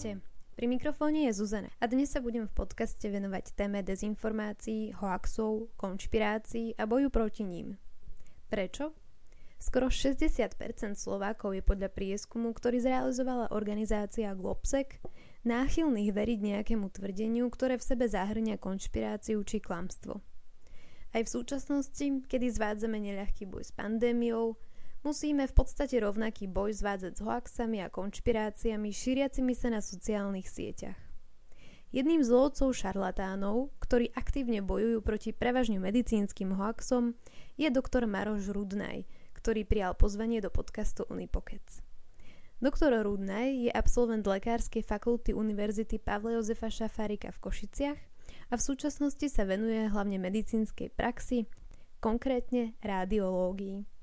Ahojte, pri mikrofóne je Zuzana a dnes sa budem v podcaste venovať téme dezinformácií, hoaxov, konšpirácií a boju proti ním. Prečo? Skoro 60% Slovákov je podľa prieskumu, ktorý zrealizovala organizácia Globsec, náchylných veriť nejakému tvrdeniu, ktoré v sebe zahrňa konšpiráciu či klamstvo. Aj v súčasnosti, kedy zvádzame neľahký boj s pandémiou, Musíme v podstate rovnaký boj zvádzať s hoaxami a konšpiráciami šíriacimi sa na sociálnych sieťach. Jedným z lovcov šarlatánov, ktorí aktívne bojujú proti prevažne medicínskym hoaxom, je doktor Maroš Rudnaj, ktorý prijal pozvanie do podcastu Unipokec. Doktor Rudnaj je absolvent Lekárskej fakulty Univerzity Pavla Jozefa Šafárika v Košiciach a v súčasnosti sa venuje hlavne medicínskej praxi, konkrétne radiológii.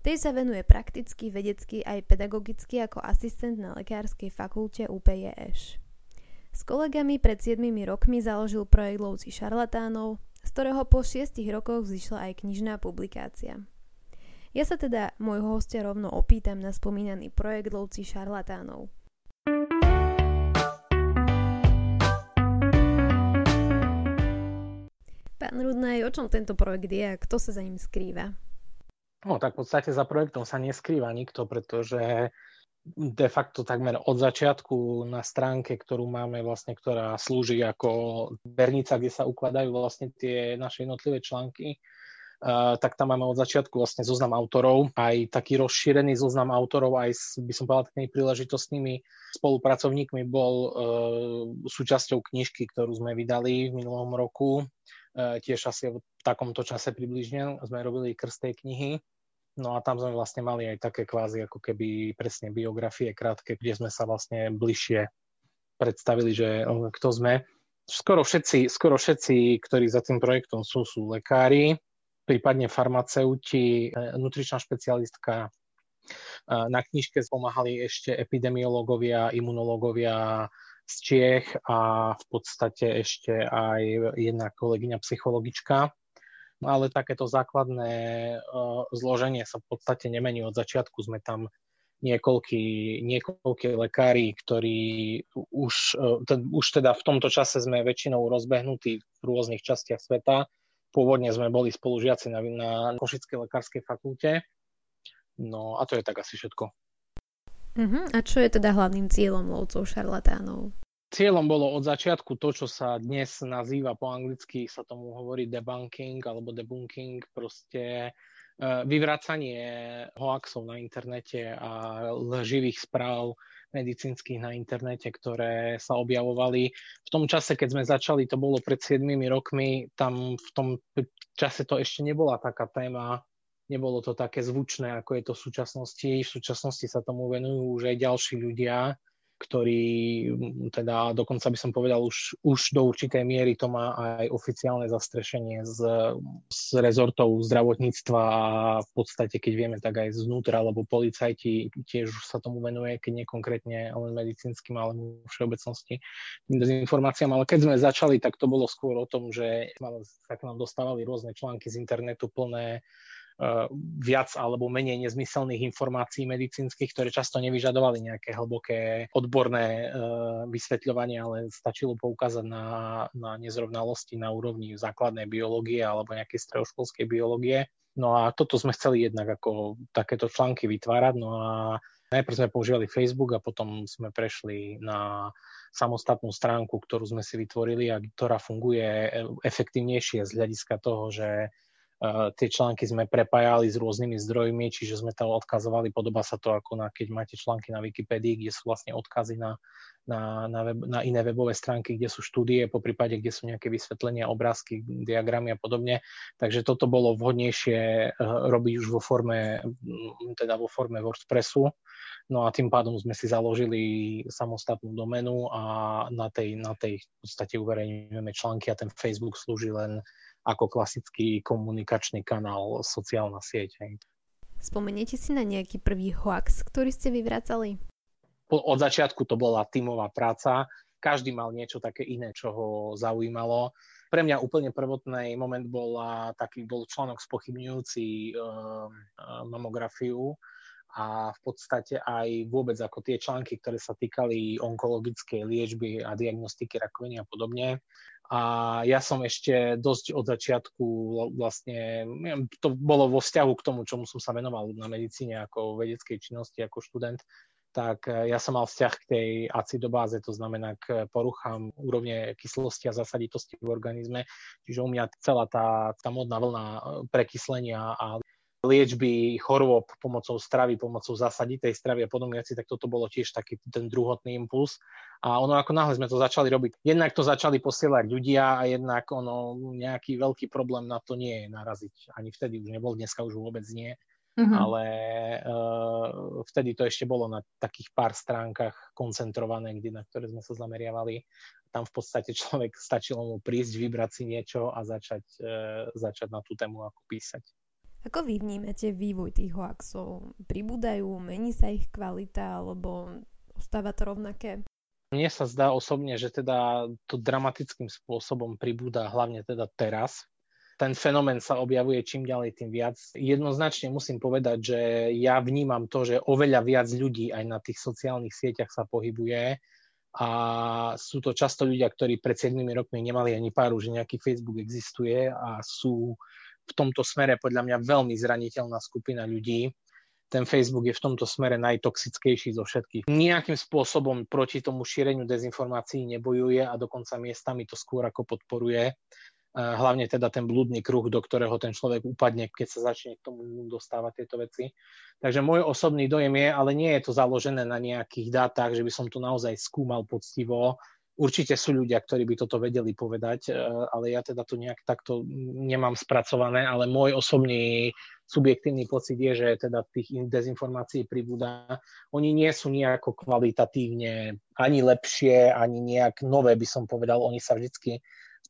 Tej sa venuje prakticky, vedecky aj pedagogicky ako asistent na Lekárskej fakulte UPJŠ. S kolegami pred 7 rokmi založil projekt Lovci šarlatánov, z ktorého po 6 rokoch vzýšla aj knižná publikácia. Ja sa teda môjho hostia rovno opýtam na spomínaný projekt Lovci šarlatánov. Pán Rudnaj, o čom tento projekt je a kto sa za ním skrýva? No tak v podstate za projektom sa neskrýva nikto, pretože de facto takmer od začiatku na stránke, ktorú máme vlastne, ktorá slúži ako vernica, kde sa ukladajú vlastne tie naše jednotlivé články, tak tam máme od začiatku vlastne zoznam autorov, aj taký rozšírený zoznam autorov, aj s, by som povedal, takými príležitostnými spolupracovníkmi bol uh, súčasťou knižky, ktorú sme vydali v minulom roku. Uh, tiež asi v takomto čase približne sme robili krstej knihy. No a tam sme vlastne mali aj také kvázi ako keby presne biografie krátke, kde sme sa vlastne bližšie predstavili, že kto sme. Skoro všetci, skoro všetci, ktorí za tým projektom sú, sú lekári, prípadne farmaceuti, e, nutričná špecialistka. E, na knižke pomáhali ešte epidemiológovia, imunológovia z Čiech a v podstate ešte aj jedna kolegyňa psychologička. Ale takéto základné e, zloženie sa v podstate nemení od začiatku. Sme tam niekoľkí, niekoľkí lekári, ktorí už, už teda v tomto čase sme väčšinou rozbehnutí v rôznych častiach sveta Pôvodne sme boli spolužiaci na, na Košickej lekárskej fakulte. No a to je tak asi všetko. Uh-huh. A čo je teda hlavným cieľom lovcov šarlatánov? Cieľom bolo od začiatku to, čo sa dnes nazýva po anglicky, sa tomu hovorí debunking alebo debunking, proste e, vyvracanie hoaxov na internete a lživých správ medicínskych na internete, ktoré sa objavovali. V tom čase, keď sme začali, to bolo pred 7 rokmi, tam v tom čase to ešte nebola taká téma, nebolo to také zvučné, ako je to v súčasnosti. V súčasnosti sa tomu venujú už aj ďalší ľudia ktorý teda dokonca by som povedal už, už do určitej miery to má aj oficiálne zastrešenie z, z rezortov zdravotníctva a v podstate, keď vieme, tak aj znútra, lebo policajti tiež sa tomu venuje, keď nie konkrétne len medicínskym, ale v všeobecnosti dezinformáciám. Ale keď sme začali, tak to bolo skôr o tom, že sa k nám dostávali rôzne články z internetu plné viac alebo menej nezmyselných informácií medicínskych, ktoré často nevyžadovali nejaké hlboké odborné eh, vysvetľovanie, ale stačilo poukázať na, na nezrovnalosti na úrovni základnej biológie alebo nejakej stredoškolskej biológie. No a toto sme chceli jednak ako takéto články vytvárať. No a najprv sme používali Facebook a potom sme prešli na samostatnú stránku, ktorú sme si vytvorili a ktorá funguje efektívnejšie z hľadiska toho, že tie články sme prepájali s rôznymi zdrojmi, čiže sme tam odkazovali, podobá sa to ako na, keď máte články na Wikipedii, kde sú vlastne odkazy na, na, na, web, na iné webové stránky, kde sú štúdie, po prípade, kde sú nejaké vysvetlenia, obrázky, diagramy a podobne. Takže toto bolo vhodnejšie uh, robiť už vo forme, teda vo forme WordPressu. No a tým pádom sme si založili samostatnú domenu a na tej, na tej v podstate uverejňujeme články a ten Facebook slúži len ako klasický komunikačný kanál, sociálna sieť. Spomeniete si na nejaký prvý hoax, ktorý ste vyvracali? Od začiatku to bola tímová práca. Každý mal niečo také iné, čo ho zaujímalo. Pre mňa úplne prvotný moment bol taký bol článok spochybňujúci uh, mamografiu a v podstate aj vôbec ako tie články, ktoré sa týkali onkologickej liečby a diagnostiky rakoviny a podobne. A ja som ešte dosť od začiatku vlastne, to bolo vo vzťahu k tomu, čomu som sa venoval na medicíne ako vedeckej činnosti, ako študent, tak ja som mal vzťah k tej acidobáze, to znamená k poruchám úrovne kyslosti a zasaditosti v organizme. Čiže u mňa celá tá, tá modná vlna prekyslenia a liečby chorôb pomocou stravy, pomocou zasaditej stravy a podobne tak toto bolo tiež taký ten druhotný impuls. A ono ako náhle sme to začali robiť, jednak to začali posielať ľudia a jednak ono nejaký veľký problém na to nie je naraziť. Ani vtedy už nebol, dneska už vôbec nie. Mm-hmm. Ale uh, vtedy to ešte bolo na takých pár stránkach koncentrované, kde, na ktoré sme sa zameriavali. Tam v podstate človek stačilo mu prísť, vybrať si niečo a začať, uh, začať na tú tému ako písať. Ako vy vnímate vývoj tých hoaxov? Pribúdajú, mení sa ich kvalita, alebo ostáva to rovnaké? Mne sa zdá osobne, že teda to dramatickým spôsobom pribúda hlavne teda teraz. Ten fenomén sa objavuje čím ďalej, tým viac. Jednoznačne musím povedať, že ja vnímam to, že oveľa viac ľudí aj na tých sociálnych sieťach sa pohybuje a sú to často ľudia, ktorí pred 7 rokmi nemali ani páru, že nejaký Facebook existuje a sú v tomto smere podľa mňa veľmi zraniteľná skupina ľudí. Ten Facebook je v tomto smere najtoxickejší zo všetkých. Nijakým spôsobom proti tomu šíreniu dezinformácií nebojuje a dokonca miestami to skôr ako podporuje. Hlavne teda ten blúdny kruh, do ktorého ten človek upadne, keď sa začne k tomu dostávať tieto veci. Takže môj osobný dojem je, ale nie je to založené na nejakých dátach, že by som to naozaj skúmal poctivo, Určite sú ľudia, ktorí by toto vedeli povedať, e, ale ja teda to nejak takto nemám spracované, ale môj osobný subjektívny pocit je, že teda tých dezinformácií pribúda. Oni nie sú nejako kvalitatívne ani lepšie, ani nejak nové, by som povedal. Oni sa vždycky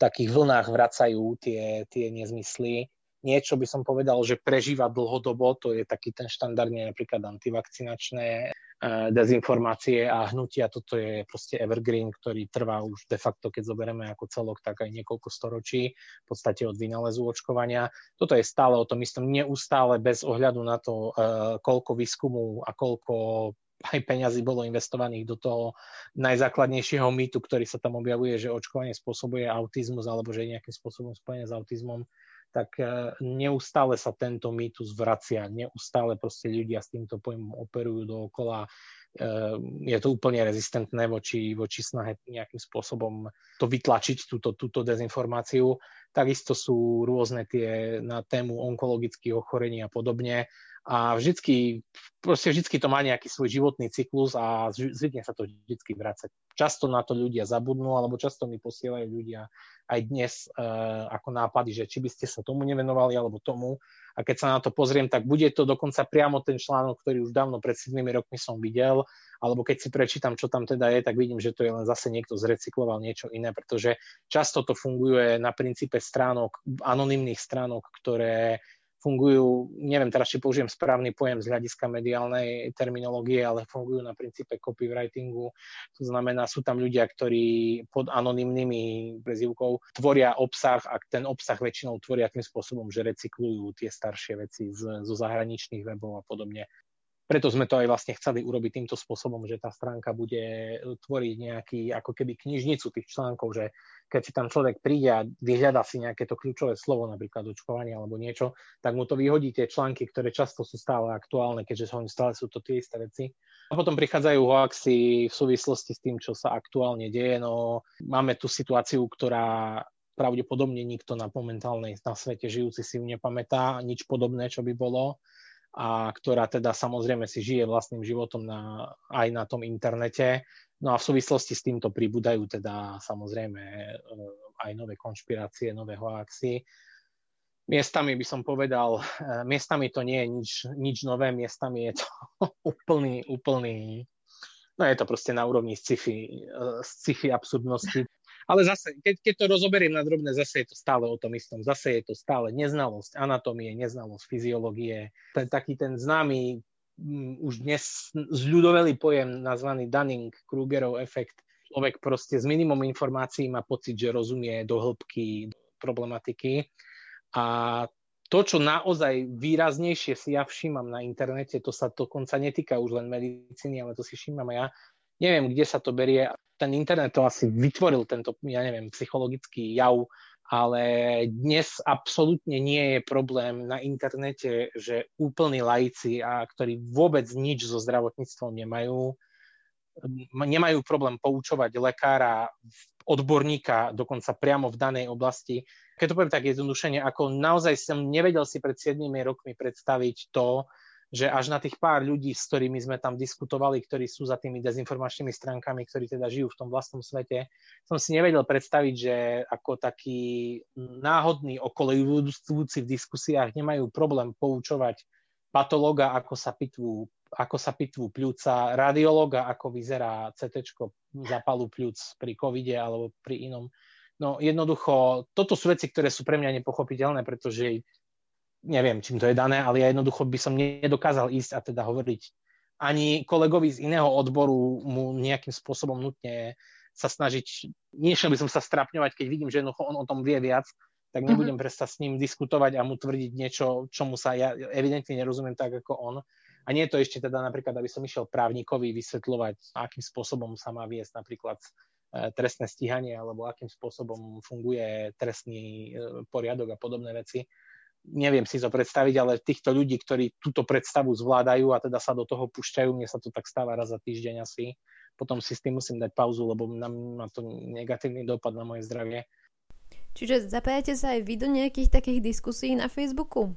takých vlnách vracajú tie, tie nezmysly. Niečo by som povedal, že prežíva dlhodobo, to je taký ten štandardne napríklad antivakcinačné E, dezinformácie a hnutia. Toto je proste evergreen, ktorý trvá už de facto, keď zoberieme ako celok, tak aj niekoľko storočí, v podstate od vynálezu očkovania. Toto je stále o tom istom, neustále bez ohľadu na to, e, koľko výskumu a koľko aj peňazí bolo investovaných do toho najzákladnejšieho mýtu, ktorý sa tam objavuje, že očkovanie spôsobuje autizmus alebo že je nejakým spôsobom spojené s autizmom tak e, neustále sa tento mýtus vracia, neustále proste ľudia s týmto pojmom operujú dookola. E, je to úplne rezistentné voči, voči snahe nejakým spôsobom to vytlačiť, túto, túto dezinformáciu. Takisto sú rôzne tie na tému onkologických ochorení a podobne a vždycky, proste vždycky to má nejaký svoj životný cyklus a zvykne sa to vždycky vrácať. Často na to ľudia zabudnú, alebo často mi posielajú ľudia aj dnes uh, ako nápady, že či by ste sa tomu nevenovali, alebo tomu. A keď sa na to pozriem, tak bude to dokonca priamo ten článok, ktorý už dávno pred 7 rokmi som videl, alebo keď si prečítam, čo tam teda je, tak vidím, že to je len zase niekto zrecykloval niečo iné, pretože často to funguje na princípe stránok, anonymných stránok, ktoré fungujú, neviem teraz, či použijem správny pojem z hľadiska mediálnej terminológie, ale fungujú na princípe copywritingu. To znamená, sú tam ľudia, ktorí pod anonymnými prezivkou tvoria obsah a ten obsah väčšinou tvoria tým spôsobom, že recyklujú tie staršie veci z, zo zahraničných webov a podobne. Preto sme to aj vlastne chceli urobiť týmto spôsobom, že tá stránka bude tvoriť nejaký ako keby knižnicu tých článkov, že keď si tam človek príde a vyhľadá si nejaké to kľúčové slovo, napríklad očkovanie alebo niečo, tak mu to vyhodí tie články, ktoré často sú stále aktuálne, keďže stále sú to tie isté veci. A potom prichádzajú hoaxy v súvislosti s tým, čo sa aktuálne deje. No, máme tu situáciu, ktorá pravdepodobne nikto na momentálnej na svete žijúci si ju nepamätá, nič podobné, čo by bolo a ktorá teda samozrejme si žije vlastným životom na, aj na tom internete. No a v súvislosti s týmto pribúdajú teda samozrejme e, aj nové konšpirácie, nové hoaxy. Miestami by som povedal, e, miestami to nie je nič, nič nové, miestami je to úplný, úplný, no je to proste na úrovni sci-fi, e, sci-fi absurdnosti. Ale zase, keď, keď to rozoberiem na drobné, zase je to stále o tom istom. Zase je to stále neznalosť anatómie, neznalosť fyziológie. Ten, taký ten známy m, mm, už dnes zľudovelý pojem nazvaný Dunning-Krugerov efekt. Človek proste s minimum informácií má pocit, že rozumie do hĺbky problematiky a to, čo naozaj výraznejšie si ja všímam na internete, to sa dokonca netýka už len medicíny, ale to si všímam aj ja. Neviem, kde sa to berie. Ten internet to asi vytvoril tento, ja neviem, psychologický jav, ale dnes absolútne nie je problém na internete, že úplní laici, a ktorí vôbec nič so zdravotníctvom nemajú, nemajú problém poučovať lekára, odborníka, dokonca priamo v danej oblasti. Keď to poviem tak jednodušene, ako naozaj som nevedel si pred 7 rokmi predstaviť to, že až na tých pár ľudí, s ktorými sme tam diskutovali, ktorí sú za tými dezinformačnými stránkami, ktorí teda žijú v tom vlastnom svete, som si nevedel predstaviť, že ako taký náhodný okolujúci v diskusiách nemajú problém poučovať patológa, ako sa pitvú ako sa pitvú pľúca, radiológa, ako vyzerá CT zápalu pľúc pri covide alebo pri inom. No jednoducho, toto sú veci, ktoré sú pre mňa nepochopiteľné, pretože neviem, čím to je dané, ale ja jednoducho by som nedokázal ísť a teda hovoriť ani kolegovi z iného odboru mu nejakým spôsobom nutne sa snažiť, nešiel by som sa strapňovať, keď vidím, že jednoducho on o tom vie viac, tak nebudem mm-hmm. prestať s ním diskutovať a mu tvrdiť niečo, čomu sa ja evidentne nerozumiem tak ako on. A nie je to ešte teda napríklad, aby som išiel právnikovi vysvetľovať, akým spôsobom sa má viesť napríklad e, trestné stíhanie alebo akým spôsobom funguje trestný e, poriadok a podobné veci. Neviem si to predstaviť, ale týchto ľudí, ktorí túto predstavu zvládajú a teda sa do toho púšťajú, mne sa to tak stáva raz za týždeň asi, potom si s tým musím dať pauzu, lebo má to negatívny dopad na moje zdravie. Čiže zapájate sa aj vy do nejakých takých diskusí na Facebooku?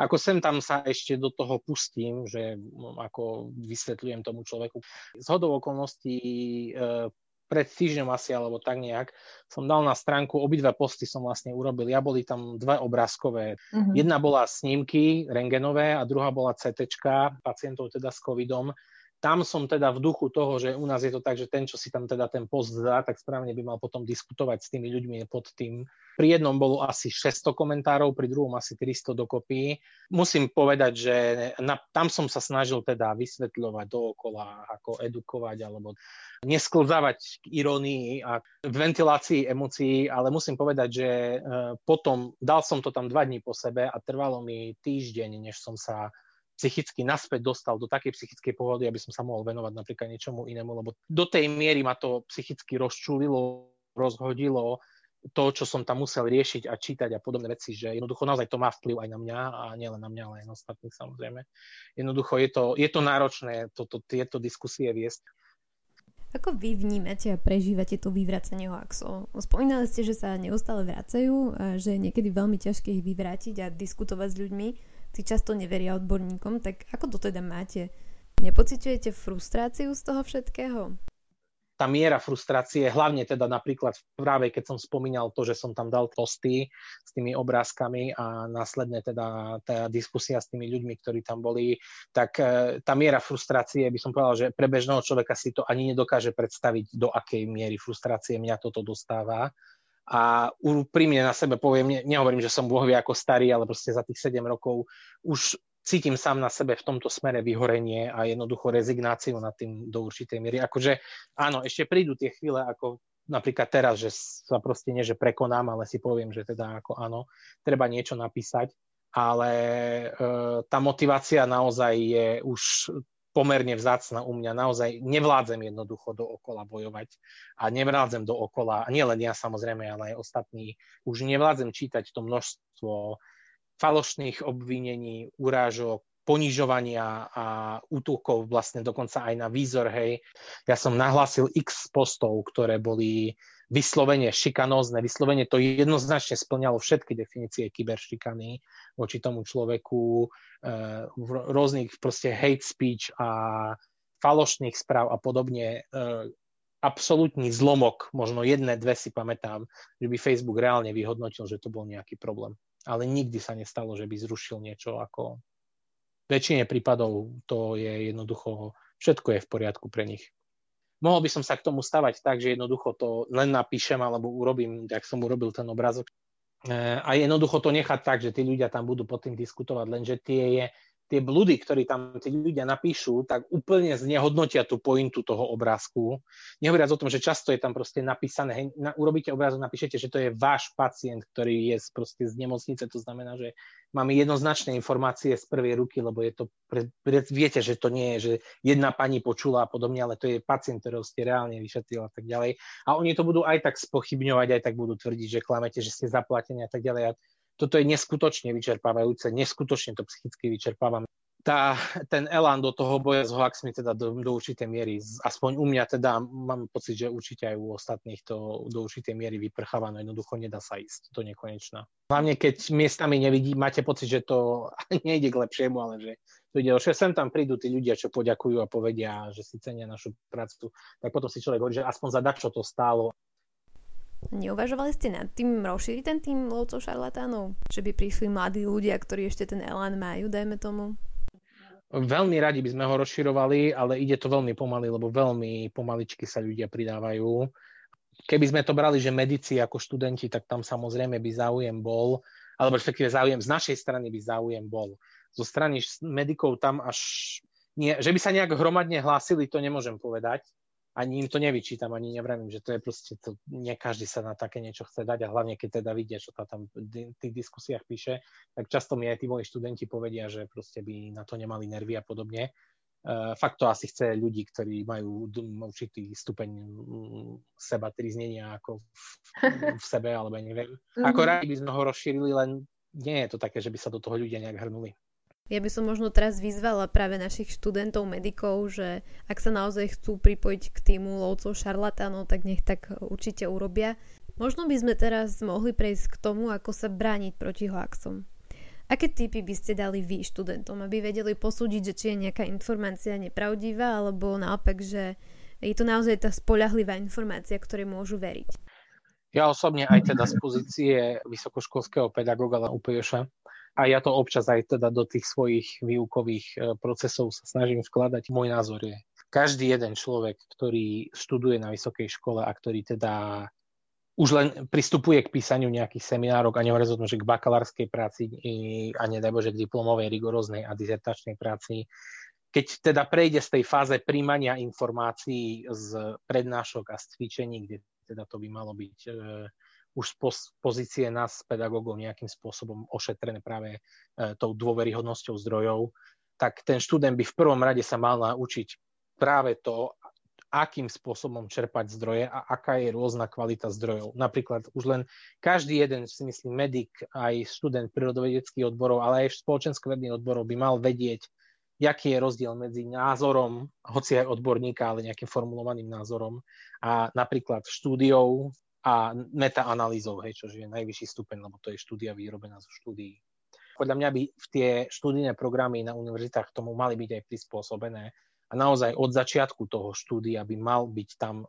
Ako sem tam sa ešte do toho pustím, že ako vysvetľujem tomu človeku. Z hodou okolností e, pred týždňom asi, alebo tak nejak, som dal na stránku, obidve posty som vlastne urobil. Ja boli tam dve obrázkové. Uh-huh. Jedna bola snímky rengenové a druhá bola CT pacientov teda s covidom tam som teda v duchu toho, že u nás je to tak, že ten, čo si tam teda ten post dá, tak správne by mal potom diskutovať s tými ľuďmi pod tým. Pri jednom bolo asi 600 komentárov, pri druhom asi 300 dokopy. Musím povedať, že na, tam som sa snažil teda vysvetľovať dookola, ako edukovať alebo nesklzávať k irónii a ventilácii emócií, ale musím povedať, že e, potom dal som to tam dva dní po sebe a trvalo mi týždeň, než som sa psychicky naspäť dostal do takej psychickej pohody, aby som sa mohol venovať napríklad niečomu inému, lebo do tej miery ma to psychicky rozčulilo, rozhodilo to, čo som tam musel riešiť a čítať a podobné veci, že jednoducho naozaj to má vplyv aj na mňa a nielen na mňa, ale aj na ostatných samozrejme. Jednoducho je to, je to náročné toto, tieto diskusie viesť. Ako vy vnímate a prežívate to vyvracanie hoaxov? Spomínali ste, že sa neustále vracajú a že je niekedy veľmi ťažké ich vyvrátiť a diskutovať s ľuďmi si často neveria odborníkom, tak ako to teda máte? Nepociťujete frustráciu z toho všetkého? tá miera frustrácie, hlavne teda napríklad práve keď som spomínal to, že som tam dal posty s tými obrázkami a následne teda tá diskusia s tými ľuďmi, ktorí tam boli, tak e, tá miera frustrácie, by som povedal, že pre bežného človeka si to ani nedokáže predstaviť, do akej miery frustrácie mňa toto dostáva a úprimne na sebe poviem, ne, nehovorím, že som bohovie ako starý, ale proste za tých 7 rokov už cítim sám na sebe v tomto smere vyhorenie a jednoducho rezignáciu nad tým do určitej miery. Akože áno, ešte prídu tie chvíle, ako napríklad teraz, že sa proste nie, že prekonám, ale si poviem, že teda ako áno, treba niečo napísať, ale e, tá motivácia naozaj je už pomerne vzácna u mňa. Naozaj nevládzem jednoducho dookola bojovať a nevládzem dookola, a nielen ja samozrejme, ale aj ostatní, už nevládzem čítať to množstvo falošných obvinení, urážok, ponižovania a útokov vlastne dokonca aj na výzor, hej. Ja som nahlásil x postov, ktoré boli vyslovene šikanózne, vyslovene to jednoznačne splňalo všetky definície kyberšikany voči tomu človeku, e, rôznych proste hate speech a falošných správ a podobne. E, absolútny zlomok, možno jedné, dve si pamätám, že by Facebook reálne vyhodnotil, že to bol nejaký problém. Ale nikdy sa nestalo, že by zrušil niečo ako... V väčšine prípadov to je jednoducho, všetko je v poriadku pre nich mohol by som sa k tomu stavať tak, že jednoducho to len napíšem alebo urobím, jak som urobil ten obrázok. E, a jednoducho to nechať tak, že tí ľudia tam budú pod tým diskutovať, lenže tie, je, tie blúdy, ktoré tam tí ľudia napíšu, tak úplne znehodnotia tú pointu toho obrázku. Nehovoriac o tom, že často je tam proste napísané, hej, na, urobíte obrázok, napíšete, že to je váš pacient, ktorý je proste z nemocnice, to znamená, že máme jednoznačné informácie z prvej ruky, lebo je to, pre, viete, že to nie je, že jedna pani počula a podobne, ale to je pacient, ktorého ste reálne vyšetrili a tak ďalej. A oni to budú aj tak spochybňovať, aj tak budú tvrdiť, že klamete, že ste zaplatení a tak ďalej. A toto je neskutočne vyčerpávajúce, neskutočne to psychicky vyčerpávam tá, ten elán do toho boja s hoaxmi teda do, do určitej miery, aspoň u mňa teda mám pocit, že určite aj u ostatných to do určitej miery vyprcháva, no jednoducho nedá sa ísť do nekonečna. Hlavne keď miestami nevidí, máte pocit, že to nejde k lepšiemu, ale že to ide že sem tam prídu tí ľudia, čo poďakujú a povedia, že si cenia našu prácu, tak potom si človek hovorí, že aspoň za čo to stálo. Neuvažovali ste nad tým rozšíriť ten tým lovcov šarlatánov? Že by prišli mladí ľudia, ktorí ešte ten elán majú, dajme tomu? Veľmi radi by sme ho rozširovali, ale ide to veľmi pomaly, lebo veľmi pomaličky sa ľudia pridávajú. Keby sme to brali, že medici ako študenti, tak tam samozrejme by záujem bol, alebo respektíve záujem z našej strany by záujem bol. Zo strany medikov tam až nie, že by sa nejak hromadne hlásili, to nemôžem povedať, ani im to nevyčítam, ani nevravím, že to je proste, to, nie každý sa na také niečo chce dať a hlavne keď teda vidia, čo tá tam v tých diskusiách píše, tak často mi aj tí moji študenti povedia, že proste by na to nemali nervy a podobne. Uh, fakt to asi chce ľudí, ktorí majú určitý stupeň seba triznenia ako v, v sebe, alebo neviem. Ako mhm. radi by sme ho rozšírili, len nie je to také, že by sa do toho ľudia nejak hrnuli. Ja by som možno teraz vyzvala práve našich študentov, medikov, že ak sa naozaj chcú pripojiť k týmu lovcov šarlatánov, tak nech tak určite urobia. Možno by sme teraz mohli prejsť k tomu, ako sa brániť proti hoaxom. Aké typy by ste dali vy študentom, aby vedeli posúdiť, že či je nejaká informácia nepravdivá, alebo naopak, že je to naozaj tá spolahlivá informácia, ktorej môžu veriť? Ja osobne aj teda z pozície vysokoškolského pedagóga UPŠ a ja to občas aj teda do tých svojich výukových e, procesov sa snažím vkladať. Môj názor je, každý jeden človek, ktorý študuje na vysokej škole a ktorý teda už len pristupuje k písaniu nejakých seminárok a nehovorí o tom, že k bakalárskej práci a nedaj Bože k diplomovej, rigoróznej a dizertačnej práci, keď teda prejde z tej fáze príjmania informácií z prednášok a z cvičení, kde teda to by malo byť e, už z pozície nás, pedagógov, nejakým spôsobom ošetrené práve e, tou dôveryhodnosťou zdrojov, tak ten študent by v prvom rade sa mal naučiť práve to, akým spôsobom čerpať zdroje a aká je rôzna kvalita zdrojov. Napríklad už len každý jeden, si myslím, medic, aj študent prírodovedeckých odborov, ale aj spoločensko-vedných odborov by mal vedieť, aký je rozdiel medzi názorom, hoci aj odborníka, ale nejakým formulovaným názorom a napríklad štúdiou a metaanalýzou, hej, čo je najvyšší stupeň, lebo to je štúdia vyrobená zo štúdií. Podľa mňa by v tie študijné programy na univerzitách tomu mali byť aj prispôsobené a naozaj od začiatku toho štúdia by mal byť tam e,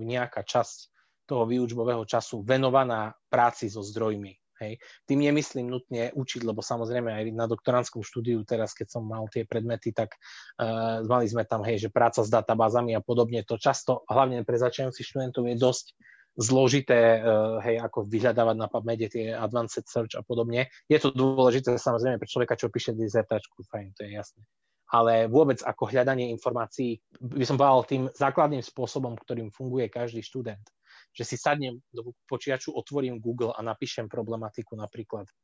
nejaká časť toho výučbového času venovaná práci so zdrojmi. Hej. Tým nemyslím nutne učiť, lebo samozrejme aj na doktorandskom štúdiu teraz, keď som mal tie predmety, tak uh, mali sme tam, hej, že práca s databázami a podobne. To často, hlavne pre začínajúcich študentov, je dosť zložité, eh, hej, ako vyhľadávať na PubMede tie advanced search a podobne. Je to dôležité samozrejme pre človeka, čo píše dizertačku, fajn, to je jasné. Ale vôbec ako hľadanie informácií, by som povedal tým základným spôsobom, ktorým funguje každý študent. Že si sadnem do počiaču, otvorím Google a napíšem problematiku napríklad e,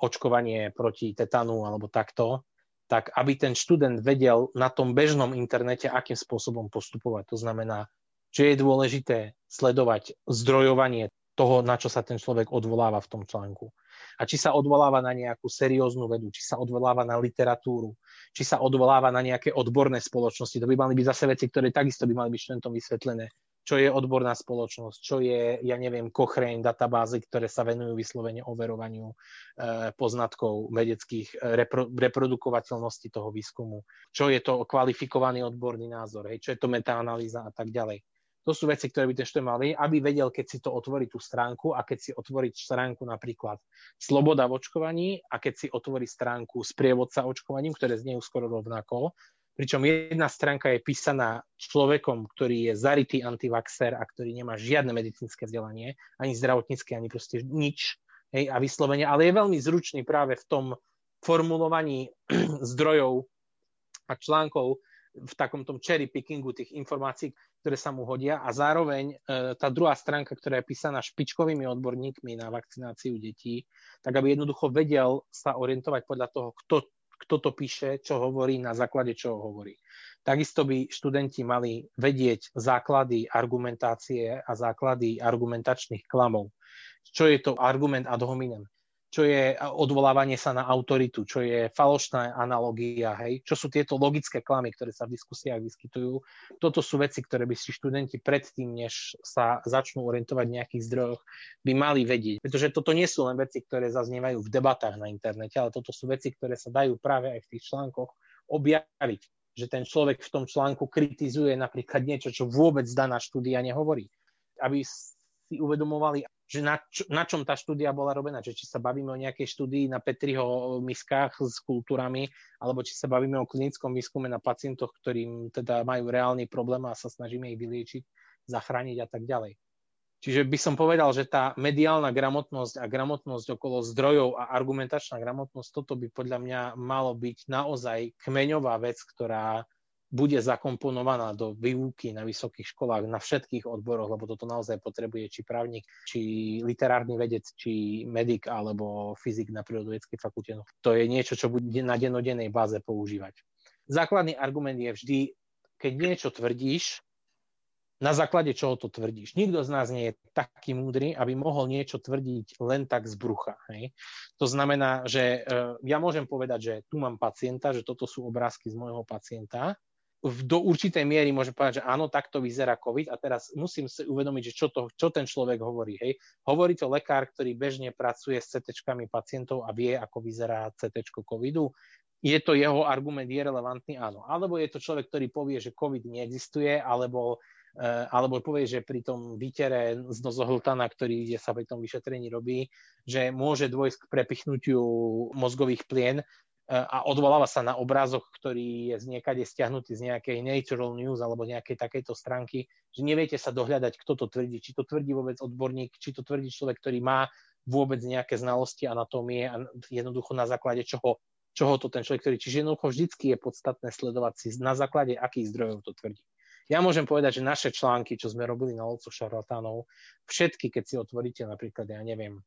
očkovanie proti tetanu alebo takto, tak aby ten študent vedel na tom bežnom internete, akým spôsobom postupovať. To znamená že je dôležité sledovať zdrojovanie toho, na čo sa ten človek odvoláva v tom článku. A či sa odvoláva na nejakú serióznu vedu, či sa odvoláva na literatúru, či sa odvoláva na nejaké odborné spoločnosti. To by mali byť zase veci, ktoré takisto by mali byť študentom vysvetlené. Čo je odborná spoločnosť, čo je, ja neviem, Cochrane databázy, ktoré sa venujú vyslovene overovaniu e, poznatkov vedeckých, e, repro, reprodukovateľnosti toho výskumu, čo je to kvalifikovaný odborný názor, hej, čo je to metaanalýza a tak ďalej. To sú veci, ktoré by ten študent mal vedieť, aby vedel, keď si to otvorí tú stránku a keď si otvorí stránku napríklad Sloboda v očkovaní a keď si otvorí stránku Sprievodca očkovaním, ktoré znejú skoro rovnako, pričom jedna stránka je písaná človekom, ktorý je zarytý antivaxer a ktorý nemá žiadne medicínske vzdelanie, ani zdravotnícke, ani proste nič, hej, a vyslovene, ale je veľmi zručný práve v tom formulovaní zdrojov a článkov, v takom tom cherry pickingu tých informácií, ktoré sa mu hodia a zároveň e, tá druhá stránka, ktorá je písaná špičkovými odborníkmi na vakcináciu detí, tak aby jednoducho vedel sa orientovať podľa toho, kto, kto to píše, čo hovorí, na základe čoho hovorí. Takisto by študenti mali vedieť základy argumentácie a základy argumentačných klamov. Čo je to argument ad hominem? Čo je odvolávanie sa na autoritu, čo je falošná analogia, hej, čo sú tieto logické klamy, ktoré sa v diskusiách vyskytujú. Toto sú veci, ktoré by si študenti predtým, než sa začnú orientovať v nejakých zdrojoch, by mali vedieť. Pretože toto nie sú len veci, ktoré zaznievajú v debatách na internete, ale toto sú veci, ktoré sa dajú práve aj v tých článkoch objaviť že ten človek v tom článku kritizuje napríklad niečo, čo vôbec daná štúdia nehovorí. Aby si uvedomovali, že na, čo, na čom tá štúdia bola robená. Že či sa bavíme o nejakej štúdii na Petriho miskách s kultúrami, alebo či sa bavíme o klinickom výskume na pacientoch, ktorým teda majú reálny problém a sa snažíme ich vyliečiť, zachrániť a tak ďalej. Čiže by som povedal, že tá mediálna gramotnosť a gramotnosť okolo zdrojov a argumentačná gramotnosť, toto by podľa mňa malo byť naozaj kmeňová vec, ktorá bude zakomponovaná do výuky na vysokých školách na všetkých odboroch, lebo toto naozaj potrebuje či právnik, či literárny vedec, či medic alebo fyzik na prírodovedeckej fakulte. No, to je niečo, čo bude na dennodennej báze používať. Základný argument je vždy, keď niečo tvrdíš, na základe čoho to tvrdíš. Nikto z nás nie je taký múdry, aby mohol niečo tvrdiť len tak z brucha. Hej? To znamená, že uh, ja môžem povedať, že tu mám pacienta, že toto sú obrázky z môjho pacienta do určitej miery môže povedať, že áno, takto vyzerá COVID a teraz musím si uvedomiť, že čo, to, čo ten človek hovorí. Hej. Hovorí to lekár, ktorý bežne pracuje s CT pacientov a vie, ako vyzerá CT covidu. Je to jeho argument, je relevantný? Áno. Alebo je to človek, ktorý povie, že COVID neexistuje, alebo, uh, alebo povie, že pri tom výtere z nozohltana, ktorý sa pri tom vyšetrení robí, že môže dôjsť k prepichnutiu mozgových plien, a odvoláva sa na obrázok, ktorý je z niekade stiahnutý z nejakej Natural News alebo nejakej takejto stránky, že neviete sa dohľadať, kto to tvrdí. Či to tvrdí vôbec odborník, či to tvrdí človek, ktorý má vôbec nejaké znalosti anatómie a jednoducho na základe čoho, čoho to ten človek tvrdí. Čiže jednoducho vždycky je podstatné sledovať si na základe akých zdrojov to tvrdí. Ja môžem povedať, že naše články, čo sme robili na Olco šarlatánov, všetky, keď si otvoríte napríklad, ja neviem,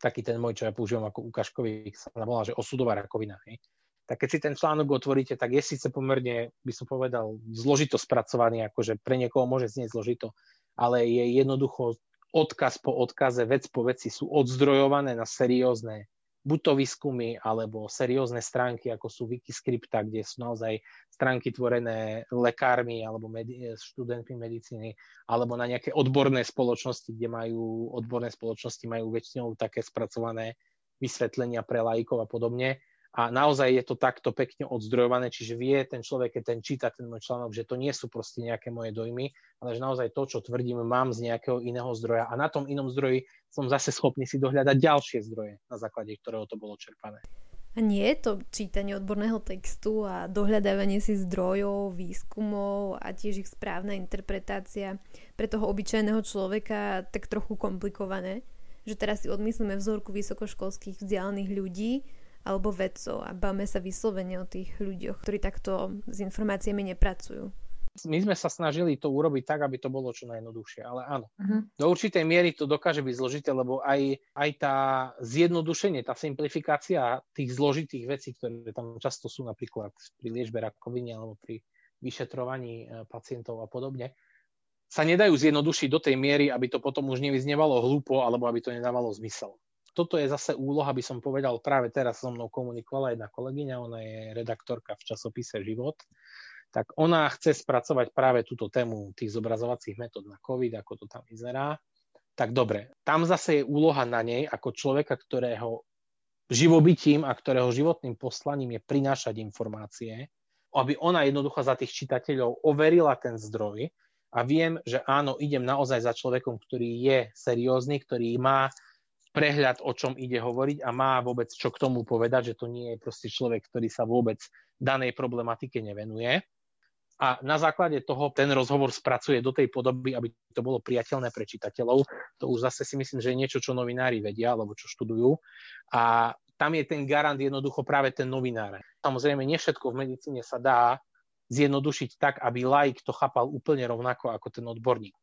taký ten môj, čo ja používam ako ukážkový, sa volá, že osudová rakovina. Hej. Tak keď si ten článok otvoríte, tak je síce pomerne, by som povedal, zložito spracovaný, akože pre niekoho môže znieť zložito, ale je jednoducho odkaz po odkaze, vec po veci sú odzdrojované na seriózne buď to výskumy, alebo seriózne stránky, ako sú Wikiscripta, kde sú naozaj stránky tvorené lekármi alebo medi- študentmi medicíny, alebo na nejaké odborné spoločnosti, kde majú, odborné spoločnosti majú väčšinou také spracované vysvetlenia pre laikov a podobne a naozaj je to takto pekne odzdrojované, čiže vie ten človek, keď ten číta ten môj článok, že to nie sú proste nejaké moje dojmy, ale že naozaj to, čo tvrdím, mám z nejakého iného zdroja a na tom inom zdroji som zase schopný si dohľadať ďalšie zdroje, na základe ktorého to bolo čerpané. A nie je to čítanie odborného textu a dohľadávanie si zdrojov, výskumov a tiež ich správna interpretácia pre toho obyčajného človeka tak trochu komplikované? Že teraz si odmyslíme vzorku vysokoškolských vzdialených ľudí, alebo vedcov a báme sa vyslovene o tých ľuďoch, ktorí takto s informáciami nepracujú. My sme sa snažili to urobiť tak, aby to bolo čo najjednoduchšie, ale áno. Uh-huh. Do určitej miery to dokáže byť zložité, lebo aj, aj tá zjednodušenie, tá simplifikácia tých zložitých vecí, ktoré tam často sú napríklad pri liečbe rakoviny alebo pri vyšetrovaní e, pacientov a podobne, sa nedajú zjednodušiť do tej miery, aby to potom už nevyznevalo hlúpo alebo aby to nedávalo zmysel toto je zase úloha, by som povedal, práve teraz so mnou komunikovala jedna kolegyňa, ona je redaktorka v časopise Život, tak ona chce spracovať práve túto tému tých zobrazovacích metód na COVID, ako to tam vyzerá. Tak dobre, tam zase je úloha na nej ako človeka, ktorého živobytím a ktorého životným poslaním je prinášať informácie, aby ona jednoducho za tých čitateľov overila ten zdroj a viem, že áno, idem naozaj za človekom, ktorý je seriózny, ktorý má prehľad, o čom ide hovoriť a má vôbec čo k tomu povedať, že to nie je proste človek, ktorý sa vôbec danej problematike nevenuje. A na základe toho ten rozhovor spracuje do tej podoby, aby to bolo priateľné pre čitateľov. To už zase si myslím, že je niečo, čo novinári vedia, alebo čo študujú. A tam je ten garant jednoducho práve ten novinár. Samozrejme, nie v medicíne sa dá zjednodušiť tak, aby laik to chápal úplne rovnako ako ten odborník.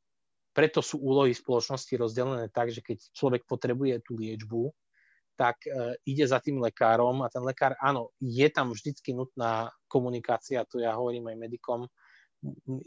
Preto sú úlohy spoločnosti rozdelené tak, že keď človek potrebuje tú liečbu, tak e, ide za tým lekárom a ten lekár, áno, je tam vždycky nutná komunikácia, to ja hovorím aj medikom,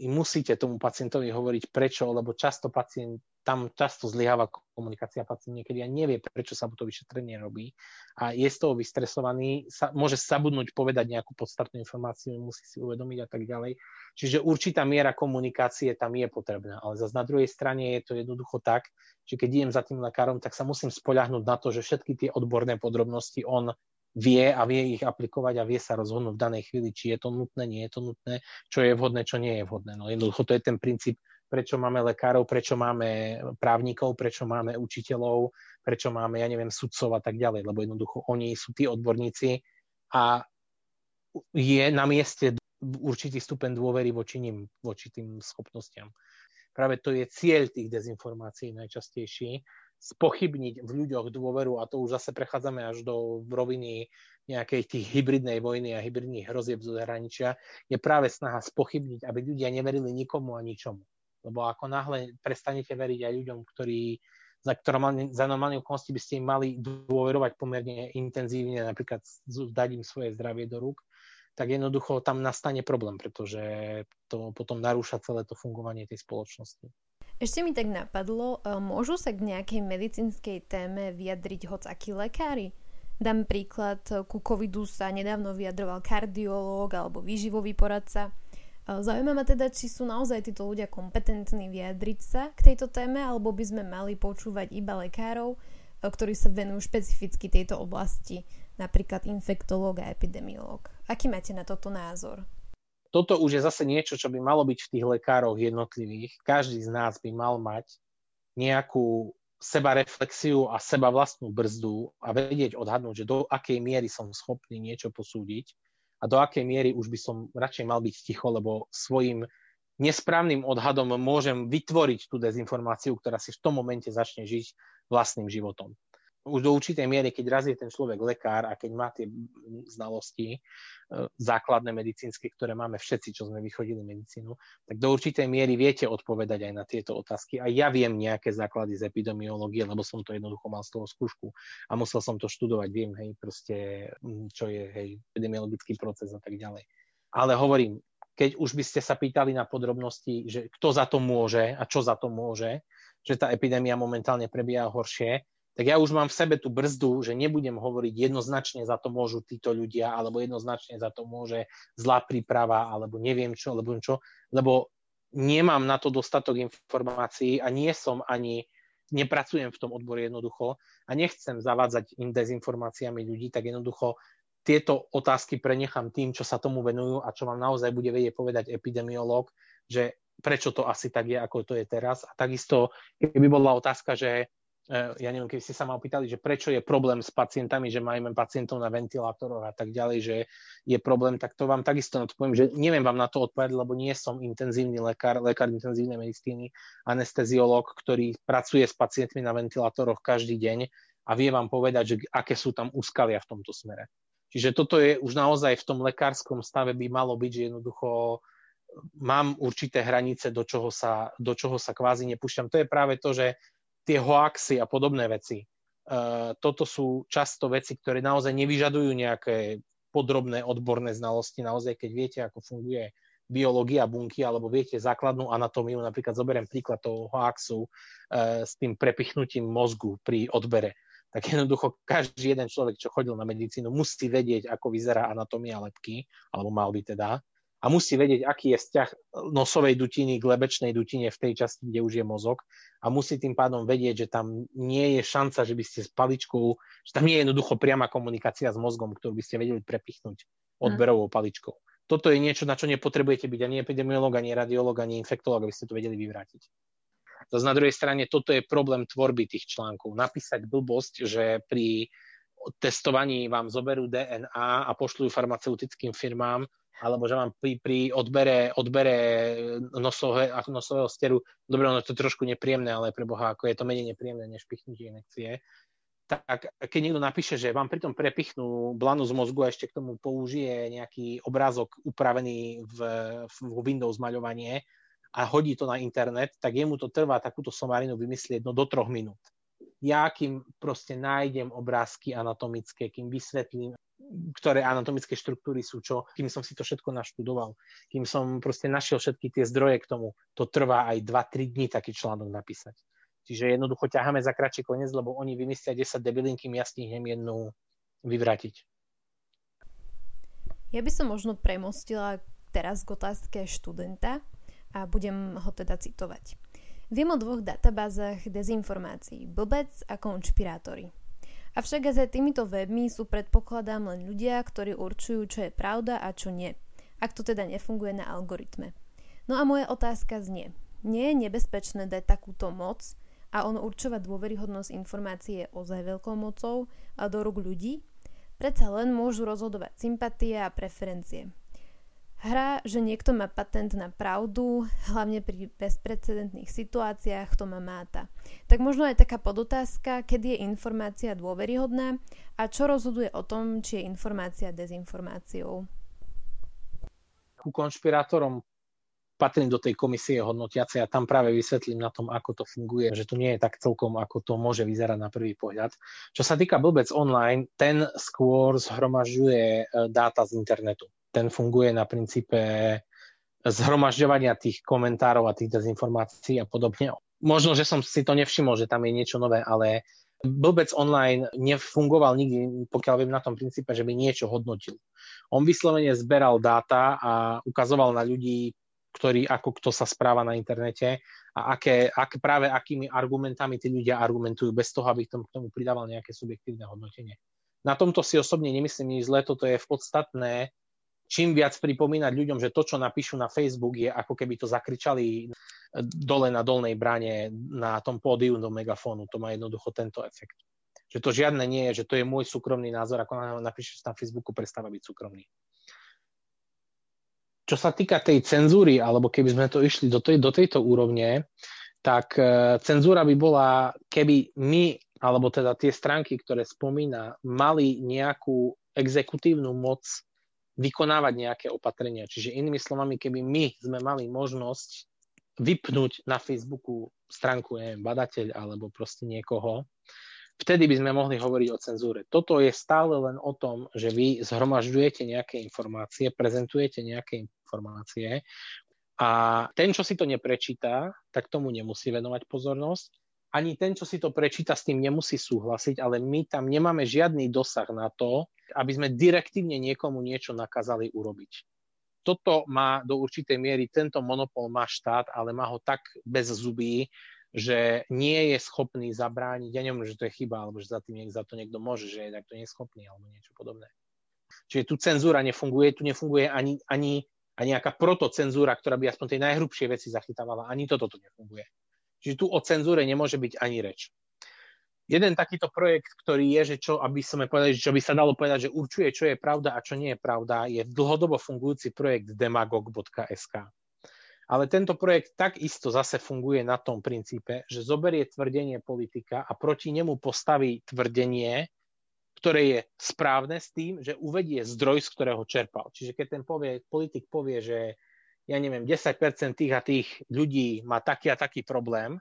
musíte tomu pacientovi hovoriť prečo, lebo často pacient, tam často zlyháva komunikácia pacient niekedy a nevie, prečo sa mu to vyšetrenie robí a je z toho vystresovaný, sa, môže sabudnúť povedať nejakú podstatnú informáciu, musí si uvedomiť a tak ďalej. Čiže určitá miera komunikácie tam je potrebná, ale zase na druhej strane je to jednoducho tak, že keď idem za tým lekárom, tak sa musím spoľahnúť na to, že všetky tie odborné podrobnosti on vie a vie ich aplikovať a vie sa rozhodnúť v danej chvíli, či je to nutné, nie je to nutné, čo je vhodné, čo nie je vhodné. No jednoducho to je ten princíp, prečo máme lekárov, prečo máme právnikov, prečo máme učiteľov, prečo máme, ja neviem, sudcov a tak ďalej, lebo jednoducho oni sú tí odborníci a je na mieste určitý stupeň dôvery voči nim, voči tým schopnostiam. Práve to je cieľ tých dezinformácií najčastejší, spochybniť v ľuďoch dôveru a to už zase prechádzame až do roviny nejakej tých hybridnej vojny a hybridných hrozieb zo zahraničia, je práve snaha spochybniť, aby ľudia neverili nikomu a ničomu. Lebo ako náhle prestanete veriť aj ľuďom, ktorí za, ktoré, za normálne okolnosti by ste im mali dôverovať pomerne intenzívne, napríklad dať im svoje zdravie do rúk, tak jednoducho tam nastane problém, pretože to potom narúša celé to fungovanie tej spoločnosti. Ešte mi tak napadlo, e, môžu sa k nejakej medicínskej téme vyjadriť hocakí lekári? Dám príklad, e, ku covidu sa nedávno vyjadroval kardiológ alebo výživový poradca. E, zaujíma ma teda, či sú naozaj títo ľudia kompetentní vyjadriť sa k tejto téme, alebo by sme mali počúvať iba lekárov, ktorí sa venujú špecificky tejto oblasti, napríklad infektológ a epidemiológ. Aký máte na toto názor? toto už je zase niečo, čo by malo byť v tých lekároch jednotlivých. Každý z nás by mal mať nejakú seba reflexiu a seba vlastnú brzdu a vedieť odhadnúť, že do akej miery som schopný niečo posúdiť a do akej miery už by som radšej mal byť ticho, lebo svojim nesprávnym odhadom môžem vytvoriť tú dezinformáciu, ktorá si v tom momente začne žiť vlastným životom už do určitej miery, keď raz je ten človek lekár a keď má tie znalosti e, základné medicínske, ktoré máme všetci, čo sme vychodili medicínu, tak do určitej miery viete odpovedať aj na tieto otázky. A ja viem nejaké základy z epidemiológie, lebo som to jednoducho mal z toho skúšku a musel som to študovať, viem, hej, proste, čo je, hej, epidemiologický proces a tak ďalej. Ale hovorím, keď už by ste sa pýtali na podrobnosti, že kto za to môže a čo za to môže, že tá epidémia momentálne prebieha horšie, tak ja už mám v sebe tú brzdu, že nebudem hovoriť jednoznačne za to môžu títo ľudia, alebo jednoznačne za to môže zlá príprava, alebo neviem čo, alebo čo, lebo nemám na to dostatok informácií a nie som ani, nepracujem v tom odbore jednoducho a nechcem zavádzať im dezinformáciami ľudí, tak jednoducho tieto otázky prenechám tým, čo sa tomu venujú a čo vám naozaj bude vedieť povedať epidemiológ, že prečo to asi tak je, ako to je teraz. A takisto, keby bola otázka, že ja neviem, keď ste sa ma opýtali, že prečo je problém s pacientami, že máme pacientov na ventilátoroch a tak ďalej, že je problém, tak to vám takisto na to poviem, že neviem vám na to odpovedať, lebo nie som intenzívny lekár, lekár intenzívnej medicíny, anesteziológ, ktorý pracuje s pacientmi na ventilátoroch každý deň a vie vám povedať, že aké sú tam úskalia v tomto smere. Čiže toto je už naozaj v tom lekárskom stave by malo byť, že jednoducho mám určité hranice, do čoho sa, do čoho sa kvázi nepúšťam. To je práve to, že tie hoaxy a podobné veci. Uh, toto sú často veci, ktoré naozaj nevyžadujú nejaké podrobné odborné znalosti. Naozaj, keď viete, ako funguje biológia bunky, alebo viete základnú anatómiu, napríklad zoberiem príklad toho hoaxu uh, s tým prepichnutím mozgu pri odbere, tak jednoducho každý jeden človek, čo chodil na medicínu, musí vedieť, ako vyzerá anatómia lepky, alebo mal by teda, a musí vedieť, aký je vzťah nosovej dutiny k lebečnej dutine v tej časti, kde už je mozog a musí tým pádom vedieť, že tam nie je šanca, že by ste s paličkou, že tam nie je jednoducho priama komunikácia s mozgom, ktorú by ste vedeli prepichnúť odberovou paličkou. Toto je niečo, na čo nepotrebujete byť ani epidemiológ, ani radiológ, ani infektológ, aby ste to vedeli vyvrátiť. To na druhej strane, toto je problém tvorby tých článkov. Napísať blbosť, že pri testovaní vám zoberú DNA a pošľujú farmaceutickým firmám, alebo že mám pri, pri odbere, odbere nosové, nosového steru, dobre, ono to trošku nepríjemné, ale pre Boha, ako je to menej nepríjemné než pichnutie inekcie, tak keď niekto napíše, že vám pritom prepichnú blanu z mozgu a ešte k tomu použije nejaký obrázok upravený v, v Windows maľovanie a hodí to na internet, tak jemu to trvá takúto somarinu vymyslieť no do troch minút. Ja, kým proste nájdem obrázky anatomické, kým vysvetlím, ktoré anatomické štruktúry sú čo, kým som si to všetko naštudoval, kým som proste našiel všetky tie zdroje k tomu, to trvá aj 2-3 dní taký článok napísať. Čiže jednoducho ťaháme za kratší koniec, lebo oni vymyslia 10 debilín, kým ja stihnem jednu vyvratiť. Ja by som možno premostila teraz k otázke študenta a budem ho teda citovať. Viem o dvoch databázach dezinformácií, blbec a konšpirátory. Avšak aj za týmito webmi sú predpokladám len ľudia, ktorí určujú, čo je pravda a čo nie, ak to teda nefunguje na algoritme. No a moja otázka znie, nie je nebezpečné dať takúto moc a on určovať dôveryhodnosť informácie ozaj veľkou mocou a do rúk ľudí, predsa len môžu rozhodovať sympatie a preferencie. Hra, že niekto má patent na pravdu, hlavne pri bezprecedentných situáciách, to má máta. Tak možno aj taká podotázka, kedy je informácia dôveryhodná a čo rozhoduje o tom, či je informácia dezinformáciou. Ku konšpirátorom patrím do tej komisie hodnotiacej a tam práve vysvetlím na tom, ako to funguje, že to nie je tak celkom, ako to môže vyzerať na prvý pohľad. Čo sa týka Blbec online, ten skôr zhromažďuje e, dáta z internetu. Ten funguje na princípe zhromažďovania tých komentárov a tých dezinformácií a podobne. Možno, že som si to nevšimol, že tam je niečo nové, ale Blbec online nefungoval nikdy, pokiaľ viem na tom princípe, že by niečo hodnotil. On vyslovene zberal dáta a ukazoval na ľudí ktorý, ako kto sa správa na internete a aké, ak, práve akými argumentami tí ľudia argumentujú, bez toho, aby tomu, k tomu pridával nejaké subjektívne hodnotenie. Na tomto si osobne nemyslím nič zle, toto je v podstatné, čím viac pripomínať ľuďom, že to, čo napíšu na Facebook, je ako keby to zakričali dole na dolnej bráne na tom pódiu do megafónu. To má jednoducho tento efekt. Že to žiadne nie je, že to je môj súkromný názor, ako napíšeš na Facebooku, prestáva byť súkromný čo sa týka tej cenzúry, alebo keby sme to išli do, tej, do tejto úrovne, tak e, cenzúra by bola, keby my, alebo teda tie stránky, ktoré spomína, mali nejakú exekutívnu moc vykonávať nejaké opatrenia. Čiže inými slovami, keby my sme mali možnosť vypnúť na Facebooku stránku, neviem, badateľ alebo proste niekoho, vtedy by sme mohli hovoriť o cenzúre. Toto je stále len o tom, že vy zhromažďujete nejaké informácie, prezentujete nejaké informácie a ten, čo si to neprečíta, tak tomu nemusí venovať pozornosť. Ani ten, čo si to prečíta, s tým nemusí súhlasiť, ale my tam nemáme žiadny dosah na to, aby sme direktívne niekomu niečo nakázali urobiť. Toto má do určitej miery, tento monopol má štát, ale má ho tak bez zubí, že nie je schopný zabrániť, ja neviem, že to je chyba, alebo že za, tým, za to niekto môže, že je takto neschopný, alebo niečo podobné. Čiže tu cenzúra nefunguje, tu nefunguje ani, ani, ani nejaká protocenzúra, ktorá by aspoň tej najhrubšie veci zachytávala. Ani toto tu nefunguje. Čiže tu o cenzúre nemôže byť ani reč. Jeden takýto projekt, ktorý je, že čo, aby sme povedali, čo by sa dalo povedať, že určuje, čo je pravda a čo nie je pravda, je dlhodobo fungujúci projekt demagog.sk. Ale tento projekt takisto zase funguje na tom princípe, že zoberie tvrdenie politika a proti nemu postaví tvrdenie, ktoré je správne s tým, že uvedie zdroj, z ktorého čerpal. Čiže keď ten povie, politik povie, že ja neviem, 10% tých a tých ľudí má taký a taký problém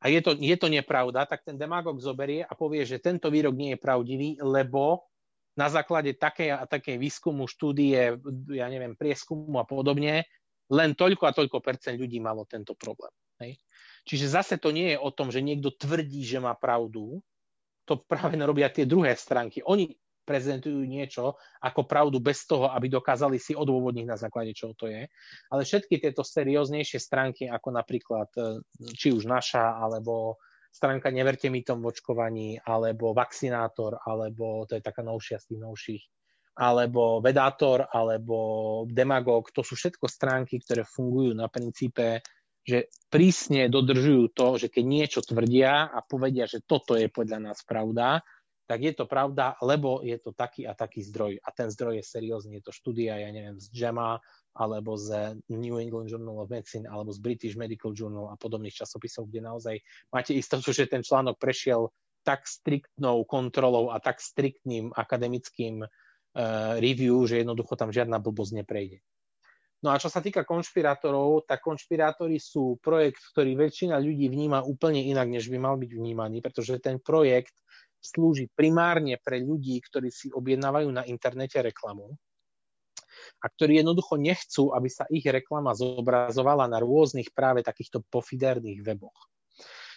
a je to, je to nepravda, tak ten demagog zoberie a povie, že tento výrok nie je pravdivý, lebo na základe takej a takej výskumu, štúdie, ja neviem, prieskumu a podobne, len toľko a toľko percent ľudí malo tento problém. Hej? Čiže zase to nie je o tom, že niekto tvrdí, že má pravdu, to práve robia tie druhé stránky. Oni prezentujú niečo ako pravdu bez toho, aby dokázali si odôvodniť na základe čoho to je. Ale všetky tieto serióznejšie stránky, ako napríklad e, či už naša, alebo stránka Neverte mi tom v očkovaní, alebo Vakcinátor, alebo to je taká novšia z tých novších, alebo Vedátor, alebo Demagog, to sú všetko stránky, ktoré fungujú na princípe, že prísne dodržujú to, že keď niečo tvrdia a povedia, že toto je podľa nás pravda, tak je to pravda, lebo je to taký a taký zdroj. A ten zdroj je seriózny, je to štúdia, ja neviem, z JAMA, alebo z New England Journal of Medicine, alebo z British Medical Journal a podobných časopisov, kde naozaj máte istotu, že ten článok prešiel tak striktnou kontrolou a tak striktným akademickým uh, review, že jednoducho tam žiadna blbosť neprejde. No a čo sa týka konšpirátorov, tak konšpirátori sú projekt, ktorý väčšina ľudí vníma úplne inak, než by mal byť vnímaný, pretože ten projekt slúži primárne pre ľudí, ktorí si objednávajú na internete reklamu a ktorí jednoducho nechcú, aby sa ich reklama zobrazovala na rôznych práve takýchto pofiderných weboch.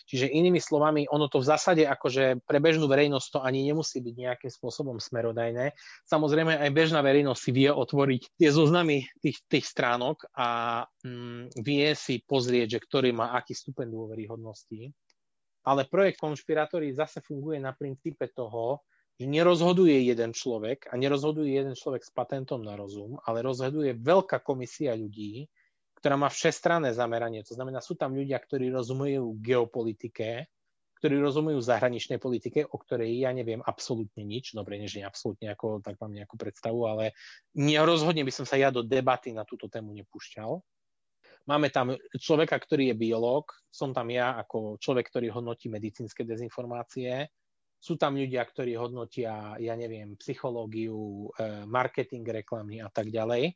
Čiže inými slovami, ono to v zásade akože pre bežnú verejnosť to ani nemusí byť nejakým spôsobom smerodajné. Samozrejme aj bežná verejnosť si vie otvoriť tie zoznamy tých, tých stránok a mm, vie si pozrieť, že ktorý má aký stupeň dôveryhodnosti. Ale projekt konšpirátory zase funguje na princípe toho, že nerozhoduje jeden človek a nerozhoduje jeden človek s patentom na rozum, ale rozhoduje veľká komisia ľudí, ktorá má všestranné zameranie. To znamená, sú tam ľudia, ktorí rozumejú geopolitike, ktorí rozumejú zahraničnej politike, o ktorej ja neviem absolútne nič. Dobre, nie absolútne, ako, tak mám nejakú predstavu, ale rozhodne by som sa ja do debaty na túto tému nepúšťal. Máme tam človeka, ktorý je biológ, som tam ja ako človek, ktorý hodnotí medicínske dezinformácie. Sú tam ľudia, ktorí hodnotia, ja neviem, psychológiu, eh, marketing reklamy a tak ďalej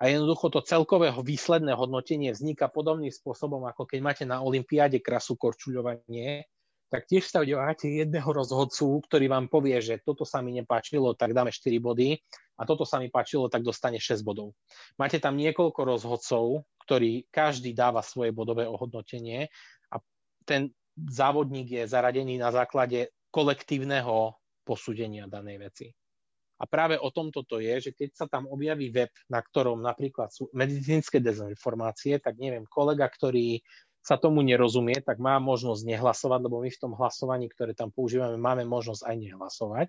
a jednoducho to celkové výsledné hodnotenie vzniká podobným spôsobom, ako keď máte na Olympiáde krasu korčuľovanie, tak tiež sa máte jedného rozhodcu, ktorý vám povie, že toto sa mi nepáčilo, tak dáme 4 body a toto sa mi páčilo, tak dostane 6 bodov. Máte tam niekoľko rozhodcov, ktorí každý dáva svoje bodové ohodnotenie a ten závodník je zaradený na základe kolektívneho posúdenia danej veci. A práve o tomto to je, že keď sa tam objaví web, na ktorom napríklad sú medicínske dezinformácie, tak neviem, kolega, ktorý sa tomu nerozumie, tak má možnosť nehlasovať, lebo my v tom hlasovaní, ktoré tam používame, máme možnosť aj nehlasovať.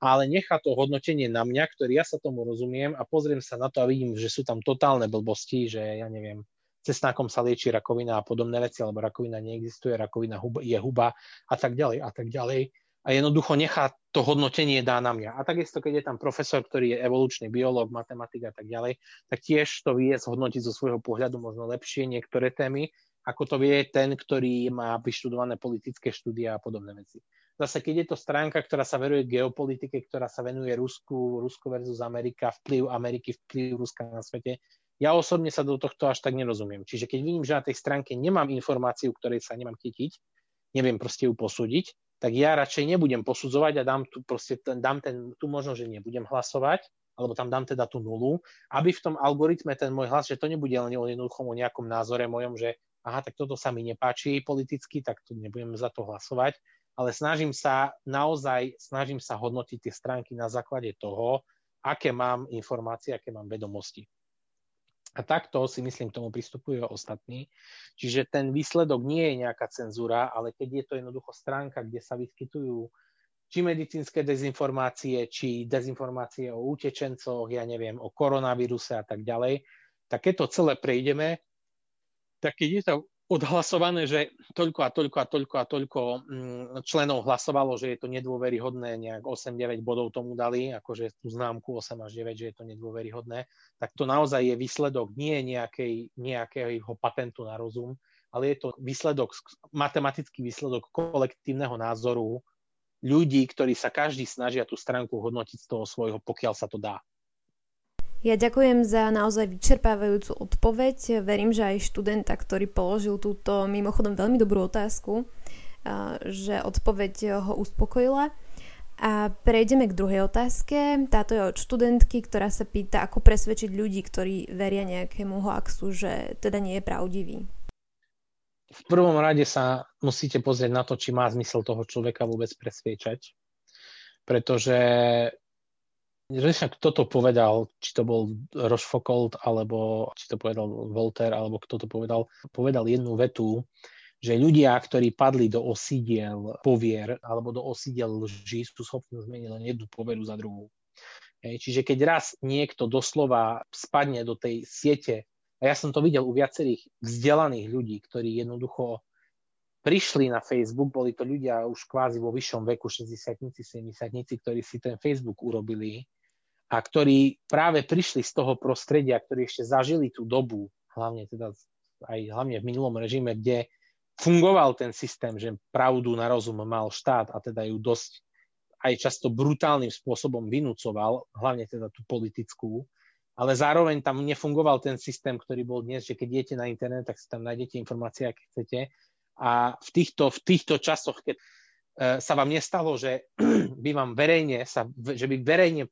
Ale nechá to hodnotenie na mňa, ktorý ja sa tomu rozumiem a pozriem sa na to a vidím, že sú tam totálne blbosti, že ja neviem, cesnákom sa lieči rakovina a podobné veci, alebo rakovina neexistuje, rakovina je huba a tak ďalej a tak ďalej a jednoducho nechá to hodnotenie dá na mňa. A takisto, keď je tam profesor, ktorý je evolučný biológ, matematik a tak ďalej, tak tiež to vie zhodnotiť zo svojho pohľadu možno lepšie niektoré témy, ako to vie ten, ktorý má vyštudované politické štúdia a podobné veci. Zase, keď je to stránka, ktorá sa veruje geopolitike, ktorá sa venuje Rusku, Rusko versus Amerika, vplyv Ameriky, vplyv Ruska na svete, ja osobne sa do tohto až tak nerozumiem. Čiže keď vidím, že na tej stránke nemám informáciu, ktorej sa nemám chytiť, neviem proste ju posúdiť, tak ja radšej nebudem posudzovať a dám, tu, proste, dám ten, tú možnosť, že nebudem hlasovať, alebo tam dám teda tú nulu, aby v tom algoritme ten môj hlas, že to nebude len o jednoduchom o nejakom názore mojom, že aha, tak toto sa mi nepáči politicky, tak tu nebudem za to hlasovať, ale snažím sa naozaj, snažím sa hodnotiť tie stránky na základe toho, aké mám informácie, aké mám vedomosti. A takto si myslím, k tomu pristupujú ostatní. Čiže ten výsledok nie je nejaká cenzúra, ale keď je to jednoducho stránka, kde sa vyskytujú či medicínske dezinformácie, či dezinformácie o utečencoch, ja neviem, o koronavíruse a tak ďalej, tak keď to celé prejdeme, tak keď je to odhlasované, že toľko a toľko a toľko a toľko mm, členov hlasovalo, že je to nedôveryhodné, nejak 8-9 bodov tomu dali, akože tú známku 8 až 9, že je to nedôveryhodné, tak to naozaj je výsledok nie nejakej, nejakého patentu na rozum, ale je to výsledok, matematický výsledok kolektívneho názoru ľudí, ktorí sa každý snažia tú stránku hodnotiť z toho svojho, pokiaľ sa to dá. Ja ďakujem za naozaj vyčerpávajúcu odpoveď. Verím, že aj študenta, ktorý položil túto mimochodom veľmi dobrú otázku, že odpoveď ho uspokojila. A prejdeme k druhej otázke. Táto je od študentky, ktorá sa pýta, ako presvedčiť ľudí, ktorí veria nejakému hoaxu, že teda nie je pravdivý. V prvom rade sa musíte pozrieť na to, či má zmysel toho človeka vôbec presviečať. Pretože že však kto to povedal, či to bol Rochefoucauld, alebo či to povedal Voltaire, alebo kto to povedal, povedal jednu vetu, že ľudia, ktorí padli do osídiel povier alebo do osídiel lží, sú schopní zmeniť len jednu poveru za druhú. Hej, čiže keď raz niekto doslova spadne do tej siete, a ja som to videl u viacerých vzdelaných ľudí, ktorí jednoducho prišli na Facebook, boli to ľudia už kvázi vo vyššom veku, 60 70 ktorí si ten Facebook urobili a ktorí práve prišli z toho prostredia, ktorí ešte zažili tú dobu, hlavne teda aj hlavne v minulom režime, kde fungoval ten systém, že pravdu na rozum mal štát a teda ju dosť aj často brutálnym spôsobom vynúcoval, hlavne teda tú politickú, ale zároveň tam nefungoval ten systém, ktorý bol dnes, že keď idete na internet, tak si tam nájdete informácie, aké chcete. A v týchto, v týchto časoch, keď uh, sa vám nestalo, že by vám verejne, sa, že by verejne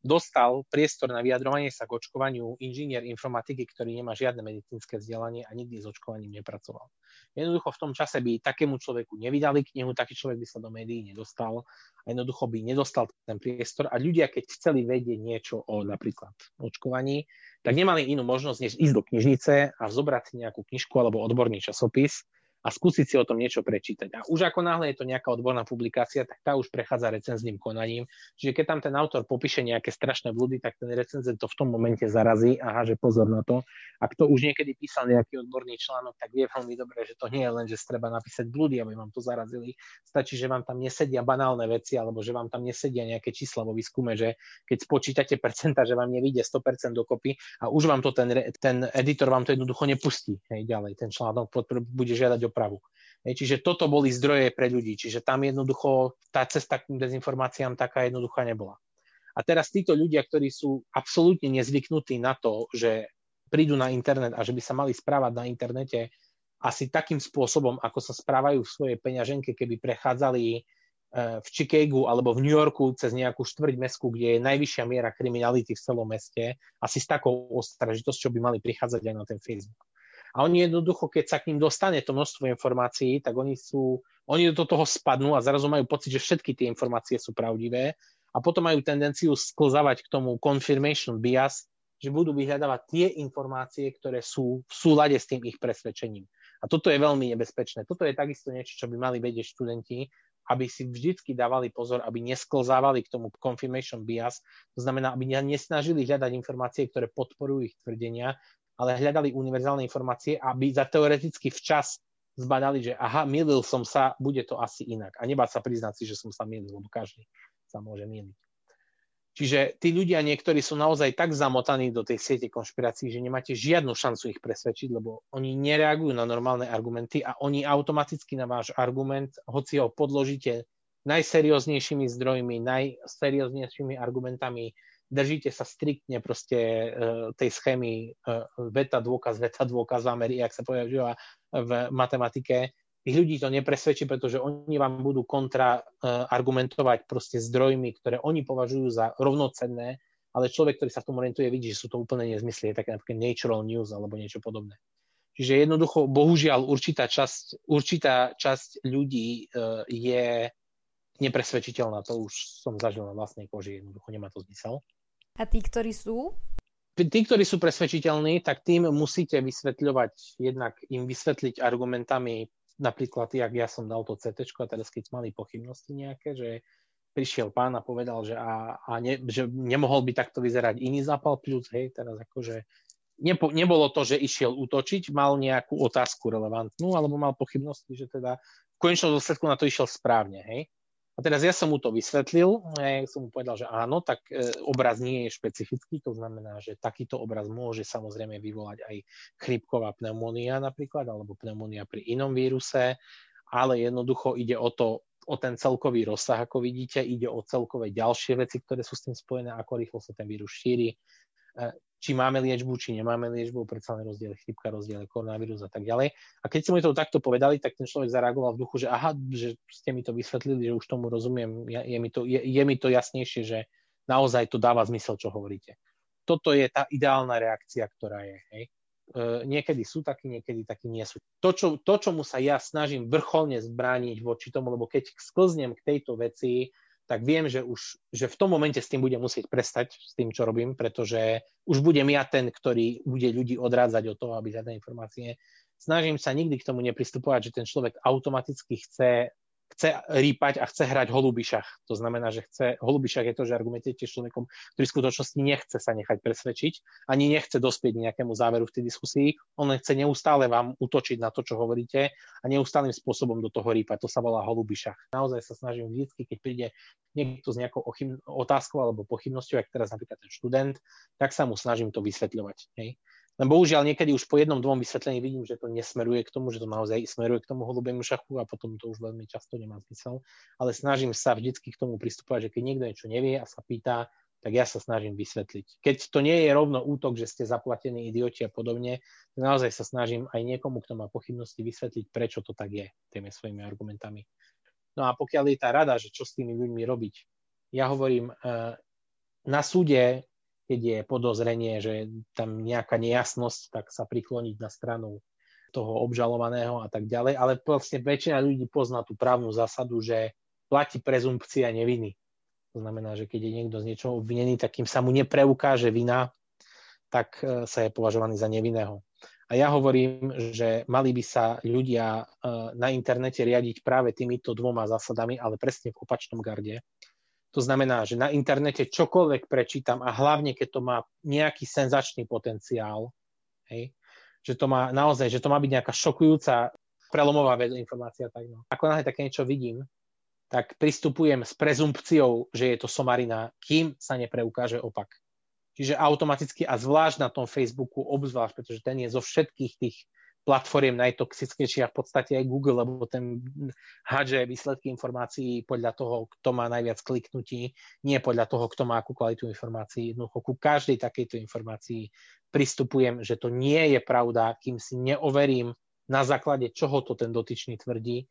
dostal priestor na vyjadrovanie sa k očkovaniu inžinier informatiky, ktorý nemá žiadne medicínske vzdelanie a nikdy s očkovaním nepracoval. Jednoducho v tom čase by takému človeku nevydali knihu, taký človek by sa do médií nedostal a jednoducho by nedostal ten priestor a ľudia, keď chceli vedieť niečo o napríklad očkovaní, tak nemali inú možnosť, než ísť do knižnice a zobrať nejakú knižku alebo odborný časopis a skúsiť si o tom niečo prečítať. A už ako náhle je to nejaká odborná publikácia, tak tá už prechádza recenzným konaním. Čiže keď tam ten autor popíše nejaké strašné blúdy, tak ten recenzent to v tom momente zarazí a háže pozor na to. Ak to už niekedy písal nejaký odborný článok, tak vie veľmi dobre, že to nie je len, že treba napísať blúdy, aby vám to zarazili. Stačí, že vám tam nesedia banálne veci, alebo že vám tam nesedia nejaké čísla vo výskume, že keď spočítate percenta, že vám nevíde 100% dokopy a už vám to ten, ten editor vám to jednoducho nepustí hej, ďalej. Ten článok bude žiadať dopravu. Čiže toto boli zdroje pre ľudí. Čiže tam jednoducho tá cesta k dezinformáciám taká jednoduchá nebola. A teraz títo ľudia, ktorí sú absolútne nezvyknutí na to, že prídu na internet a že by sa mali správať na internete asi takým spôsobom, ako sa správajú v svojej peňaženke, keby prechádzali e, v Chicagu alebo v New Yorku cez nejakú štvrť mesku, kde je najvyššia miera kriminality v celom meste, asi s takou ostražitosťou by mali prichádzať aj na ten Facebook. A oni jednoducho, keď sa k ním dostane to množstvo informácií, tak oni sú, oni do toho spadnú a zrazu majú pocit, že všetky tie informácie sú pravdivé a potom majú tendenciu sklzavať k tomu confirmation bias, že budú vyhľadávať tie informácie, ktoré sú v súlade s tým ich presvedčením. A toto je veľmi nebezpečné. Toto je takisto niečo, čo by mali vedieť študenti, aby si vždycky dávali pozor, aby nesklzávali k tomu confirmation bias. To znamená, aby nesnažili hľadať informácie, ktoré podporujú ich tvrdenia, ale hľadali univerzálne informácie, aby za teoreticky včas zbadali, že aha, milil som sa, bude to asi inak. A nebáť sa priznať si, že som sa milil, lebo každý sa môže miliť. Čiže tí ľudia niektorí sú naozaj tak zamotaní do tej siete konšpirácií, že nemáte žiadnu šancu ich presvedčiť, lebo oni nereagujú na normálne argumenty a oni automaticky na váš argument, hoci ho podložíte najserióznejšími zdrojmi, najserióznejšími argumentami, držíte sa striktne proste uh, tej schémy uh, veta, dôkaz, veta, dôkaz v Amerike, ak sa používa v matematike, tých ľudí to nepresvedčí, pretože oni vám budú kontra uh, argumentovať proste zdrojmi, ktoré oni považujú za rovnocenné, ale človek, ktorý sa v tom orientuje, vidí, že sú to úplne nezmysly, je také napríklad natural news alebo niečo podobné. Čiže jednoducho, bohužiaľ, určitá časť, určitá časť ľudí je nepresvedčiteľná, to už som zažil na vlastnej koži, jednoducho nemá to zmysel. A tí, ktorí sú? Tí, ktorí sú presvedčiteľní, tak tým musíte vysvetľovať, jednak im vysvetliť argumentami, napríklad, jak ja som dal to CT, a teraz keď mali pochybnosti nejaké, že prišiel pán a povedal, že, a, a ne, že nemohol by takto vyzerať iný zápal plus, hej, teraz akože nepo, nebolo to, že išiel útočiť, mal nejakú otázku relevantnú, alebo mal pochybnosti, že teda v konečnom dôsledku na to išiel správne, hej. A teraz ja som mu to vysvetlil, ja som mu povedal, že áno, tak e, obraz nie je špecifický, to znamená, že takýto obraz môže samozrejme vyvolať aj chrypková pneumónia napríklad, alebo pneumónia pri inom víruse, ale jednoducho ide o to, o ten celkový rozsah, ako vidíte, ide o celkové ďalšie veci, ktoré sú s tým spojené, ako rýchlo sa ten vírus šíri, e, či máme liečbu, či nemáme liečbu, predsa len rozdiel chrypka, rozdiel koronavírus a tak ďalej. A keď ste mi to takto povedali, tak ten človek zareagoval v duchu, že aha, že ste mi to vysvetlili, že už tomu rozumiem, je, je, mi, to, je, je mi to jasnejšie, že naozaj to dáva zmysel, čo hovoríte. Toto je tá ideálna reakcia, ktorá je. Hej. E, niekedy sú takí, niekedy takí nie sú. To, čo, to, čomu sa ja snažím vrcholne zbrániť voči tomu, lebo keď sklznem k tejto veci, tak viem, že už že v tom momente s tým budem musieť prestať, s tým, čo robím, pretože už budem ja ten, ktorý bude ľudí odrádzať od toho, aby žiadne informácie. Snažím sa nikdy k tomu nepristupovať, že ten človek automaticky chce chce rýpať a chce hrať holubišach. To znamená, že chce, holubišach je to, že argumentujete s človekom, ktorý v skutočnosti nechce sa nechať presvedčiť, ani nechce dospieť nejakému záveru v tej diskusii, on chce neustále vám utočiť na to, čo hovoríte a neustálým spôsobom do toho rýpať. To sa volá holubišach. Naozaj sa snažím vždy, keď príde niekto s nejakou otázkou alebo pochybnosťou, ak teraz napríklad ten študent, tak sa mu snažím to vysvetľovať. Hej? Len bohužiaľ niekedy už po jednom, dvom vysvetlení vidím, že to nesmeruje k tomu, že to naozaj smeruje k tomu holubiemu šachu a potom to už veľmi často nemá zmysel. Ale snažím sa vždycky k tomu pristupovať, že keď niekto niečo nevie a sa pýta, tak ja sa snažím vysvetliť. Keď to nie je rovno útok, že ste zaplatení idioti a podobne, tak naozaj sa snažím aj niekomu, kto má pochybnosti, vysvetliť, prečo to tak je, tými svojimi argumentami. No a pokiaľ je tá rada, že čo s tými ľuďmi robiť, ja hovorím, eh, na súde keď je podozrenie, že tam nejaká nejasnosť, tak sa prikloniť na stranu toho obžalovaného a tak ďalej. Ale vlastne väčšina ľudí pozná tú právnu zásadu, že platí prezumpcia neviny. To znamená, že keď je niekto z niečoho obvinený, tak kým sa mu nepreukáže vina, tak e, sa je považovaný za nevinného. A ja hovorím, že mali by sa ľudia e, na internete riadiť práve týmito dvoma zásadami, ale presne v opačnom garde. To znamená, že na internete čokoľvek prečítam a hlavne, keď to má nejaký senzačný potenciál, hej, že to má naozaj, že to má byť nejaká šokujúca prelomová informácia. Tak no. Ako náhle také niečo vidím, tak pristupujem s prezumpciou, že je to somarina, kým sa nepreukáže opak. Čiže automaticky a zvlášť na tom Facebooku, obzvlášť, pretože ten je zo všetkých tých platformiem najtoxickejších a v podstate aj Google, lebo ten hádže výsledky informácií podľa toho, kto má najviac kliknutí, nie podľa toho, kto má akú kvalitu informácií. Jednoducho ku každej takejto informácii pristupujem, že to nie je pravda, kým si neoverím na základe čoho to ten dotyčný tvrdí,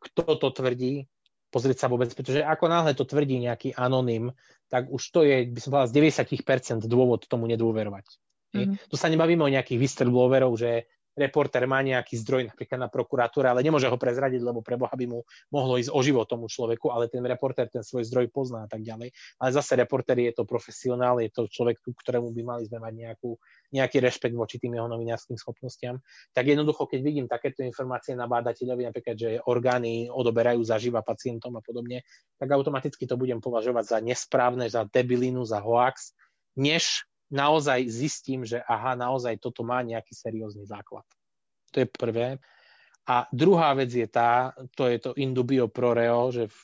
kto to tvrdí, pozrieť sa vôbec, pretože ako náhle to tvrdí nejaký anonym, tak už to je, by som povedal, z 90% dôvod tomu nedôverovať. Mm-hmm. Tu sa nebavíme o nejakých whistleblowerov, že reporter má nejaký zdroj napríklad na prokuratúre, ale nemôže ho prezradiť, lebo pre Boha by mu mohlo ísť o život tomu človeku, ale ten reporter ten svoj zdroj pozná a tak ďalej. Ale zase reporter je to profesionál, je to človek, ktorému by mali sme mať nejakú, nejaký rešpekt voči tým jeho novinárskym schopnostiam. Tak jednoducho, keď vidím takéto informácie na bádateľovi, napríklad, že orgány odoberajú zaživa pacientom a podobne, tak automaticky to budem považovať za nesprávne, za debilinu, za hoax, než naozaj zistím, že aha, naozaj toto má nejaký seriózny základ. To je prvé. A druhá vec je tá, to je to indubio pro reo, že v,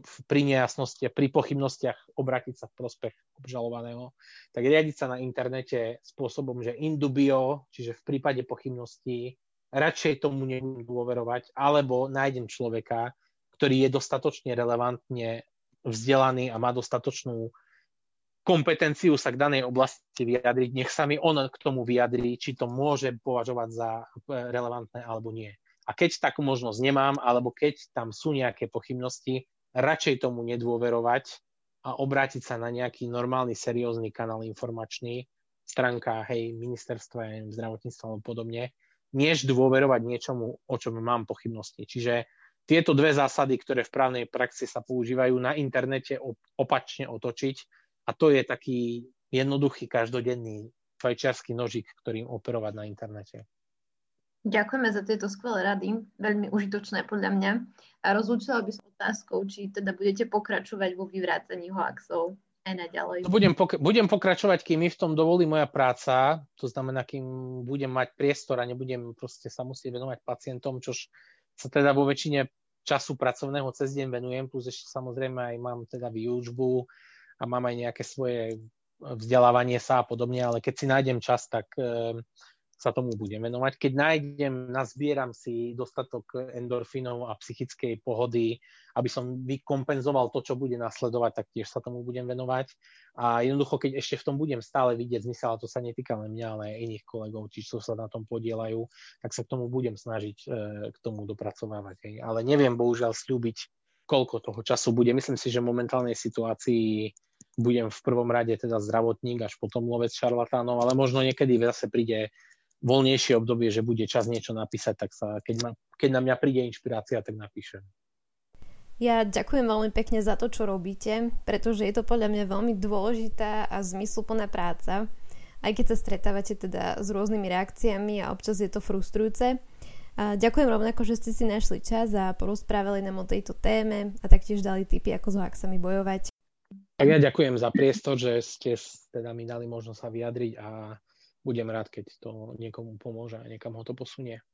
v, pri nejasnosti pri pochybnostiach obrátiť sa v prospech obžalovaného, tak riadiť sa na internete spôsobom, že indubio, čiže v prípade pochybností, radšej tomu nebudem dôverovať, alebo nájdem človeka, ktorý je dostatočne relevantne vzdelaný a má dostatočnú kompetenciu sa k danej oblasti vyjadriť, nech sa mi on k tomu vyjadrí, či to môže považovať za e, relevantné alebo nie. A keď takú možnosť nemám, alebo keď tam sú nejaké pochybnosti, radšej tomu nedôverovať a obrátiť sa na nejaký normálny, seriózny kanál informačný, stránka, hej, ministerstva zdravotníctva alebo podobne, než dôverovať niečomu, o čom mám pochybnosti. Čiže tieto dve zásady, ktoré v právnej praxi sa používajú na internete opačne otočiť, a to je taký jednoduchý, každodenný fajčiarsky nožik, ktorým operovať na internete. Ďakujeme za tieto skvelé rady, veľmi užitočné podľa mňa. A rozlúčila by som otázkou, či teda budete pokračovať vo vyvrácení hoaxov aj naďalej. Budem, pok- budem pokračovať, kým mi v tom dovolí moja práca, to znamená, kým budem mať priestor a nebudem proste sa musieť venovať pacientom, čož sa teda vo väčšine času pracovného cez deň venujem, plus ešte samozrejme aj mám teda výučbu, a mám aj nejaké svoje vzdelávanie sa a podobne, ale keď si nájdem čas, tak e, sa tomu budem venovať. Keď nájdem, nazbieram si dostatok endorfínov a psychickej pohody, aby som vykompenzoval to, čo bude nasledovať, tak tiež sa tomu budem venovať. A jednoducho, keď ešte v tom budem stále vidieť zmysel, a to sa netýka len mňa, ale aj iných kolegov, či čo sa na tom podielajú, tak sa k tomu budem snažiť k tomu dopracovávať. Ale neviem bohužiaľ slúbiť, koľko toho času bude. Myslím si, že v momentálnej situácii budem v prvom rade teda zdravotník, až potom lovec šarlatánov, ale možno niekedy zase príde voľnejšie obdobie, že bude čas niečo napísať, tak sa, keď, ma, keď na mňa príde inšpirácia, tak napíšem. Ja ďakujem veľmi pekne za to, čo robíte, pretože je to podľa mňa veľmi dôležitá a zmysluplná práca, aj keď sa stretávate teda s rôznymi reakciami a občas je to frustrujúce. A ďakujem rovnako, že ste si našli čas a porozprávali nám o tejto téme a taktiež dali tipy, ako s hoaxami bojovať. Tak ja ďakujem za priestor, že ste teda mi dali možnosť sa vyjadriť a budem rád, keď to niekomu pomôže a niekam ho to posunie.